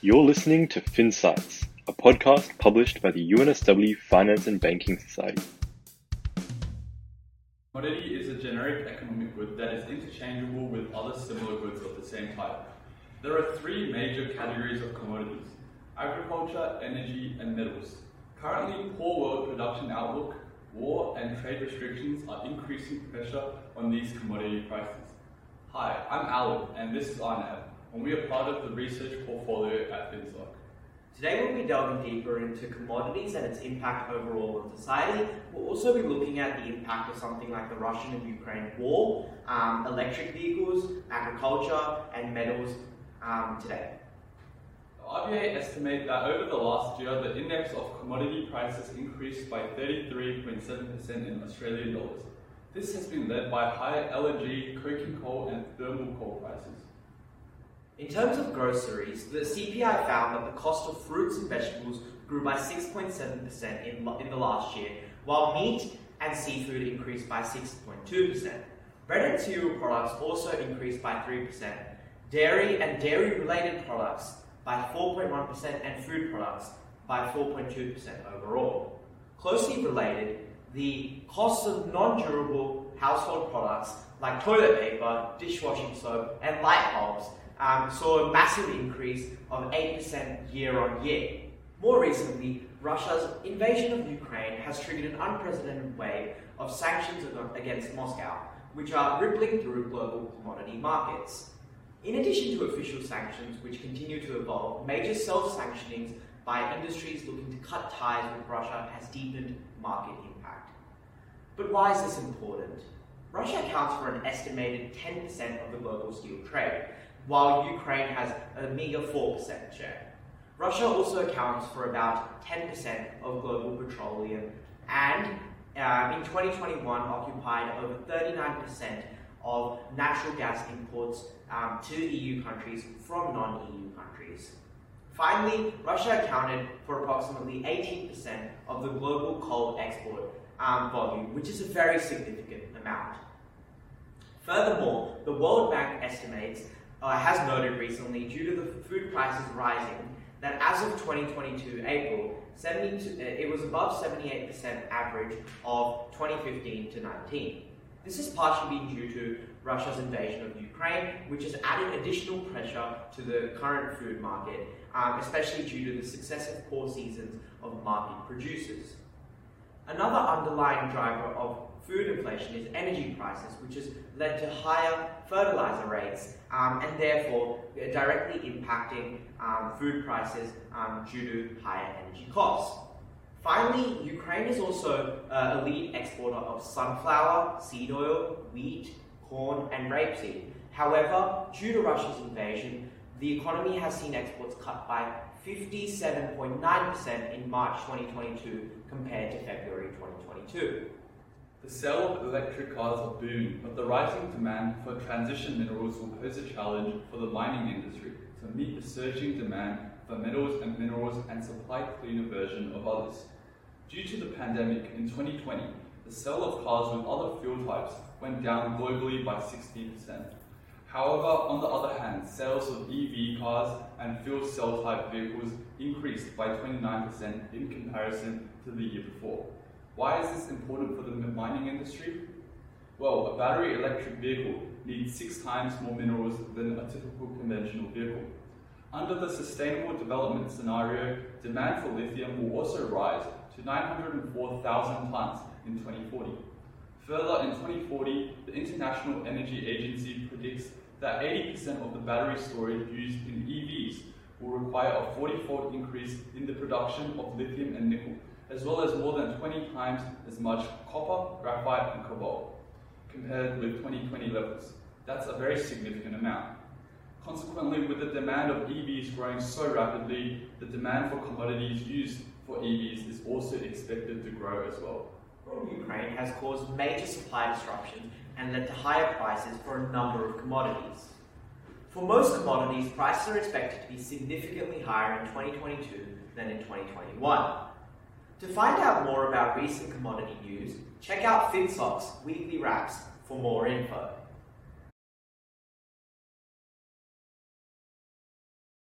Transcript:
You're listening to FinSights, a podcast published by the UNSW Finance and Banking Society. Commodity is a generic economic good that is interchangeable with other similar goods of the same type. There are three major categories of commodities agriculture, energy, and metals. Currently, poor world production outlook, war, and trade restrictions are increasing pressure on these commodity prices. Hi, I'm Allan, and this is Arnav, and we are part of the research portfolio at FinSoc. Today we'll be delving deeper into commodities and its impact overall on society. We'll also be looking at the impact of something like the Russian and Ukraine war, um, electric vehicles, agriculture, and metals um, today. RBA estimate that over the last year, the index of commodity prices increased by 33.7% in Australian dollars. This has been led by higher LNG, coking coal, and thermal coal prices. In terms of groceries, the CPI found that the cost of fruits and vegetables grew by 6.7% in, in the last year, while meat and seafood increased by 6.2%. Bread and cereal products also increased by 3%. Dairy and dairy related products by 4.1% and food products by 4.2% overall. Closely related, the costs of non-durable household products like toilet paper, dishwashing soap, and light bulbs um, saw a massive increase of 8% year on year. More recently, Russia's invasion of Ukraine has triggered an unprecedented wave of sanctions against Moscow, which are rippling through global commodity markets. In addition to official sanctions, which continue to evolve, major self sanctionings by industries looking to cut ties with Russia has deepened market impact. But why is this important? Russia accounts for an estimated 10% of the global steel trade, while Ukraine has a meager 4% share. Russia also accounts for about 10% of global petroleum and uh, in 2021 occupied over 39% of natural gas imports um, to EU countries from non EU countries. Finally, Russia accounted for approximately 18% of the global coal export um, volume, which is a very significant amount. Furthermore, the World Bank estimates, uh, has noted recently, due to the food prices rising, that as of 2022 April, 72, uh, it was above 78% average of 2015 to 19. This is partially due to Russia's invasion of Ukraine, which has added additional pressure to the current food market, um, especially due to the successive poor seasons of market producers. Another underlying driver of food inflation is energy prices, which has led to higher fertilizer rates um, and therefore directly impacting um, food prices um, due to higher energy costs. Finally, Ukraine is also uh, a lead exporter of sunflower, seed oil, wheat, corn, and rapeseed. However, due to Russia's invasion, the economy has seen exports cut by 57.9% in March 2022 compared to February 2022. The sale of electric cars booming, but the rising demand for transition minerals will pose a challenge for the mining industry to meet the surging demand for metals and minerals and supply cleaner version of others. Due to the pandemic in 2020, the sale of cars with other fuel types went down globally by 60%. However, on the other hand, sales of EV cars and fuel cell type vehicles increased by 29% in comparison to the year before. Why is this important for the mining industry? Well, a battery electric vehicle needs six times more minerals than a typical conventional vehicle. Under the Sustainable Development Scenario, demand for lithium will also rise to 904,000 tons in 2040. Further, in 2040, the International Energy Agency predicts that 80% of the battery storage used in EVs will require a 40-fold increase in the production of lithium and nickel, as well as more than 20 times as much copper, graphite, and cobalt, compared with 2020 levels. That's a very significant amount. Consequently, with the demand of EVs growing so rapidly, the demand for commodities used for EVs is also expected to grow as well. Ukraine has caused major supply disruptions and led to higher prices for a number of commodities. For most commodities, prices are expected to be significantly higher in 2022 than in 2021. To find out more about recent commodity news, check out FinSoc's weekly wraps for more info.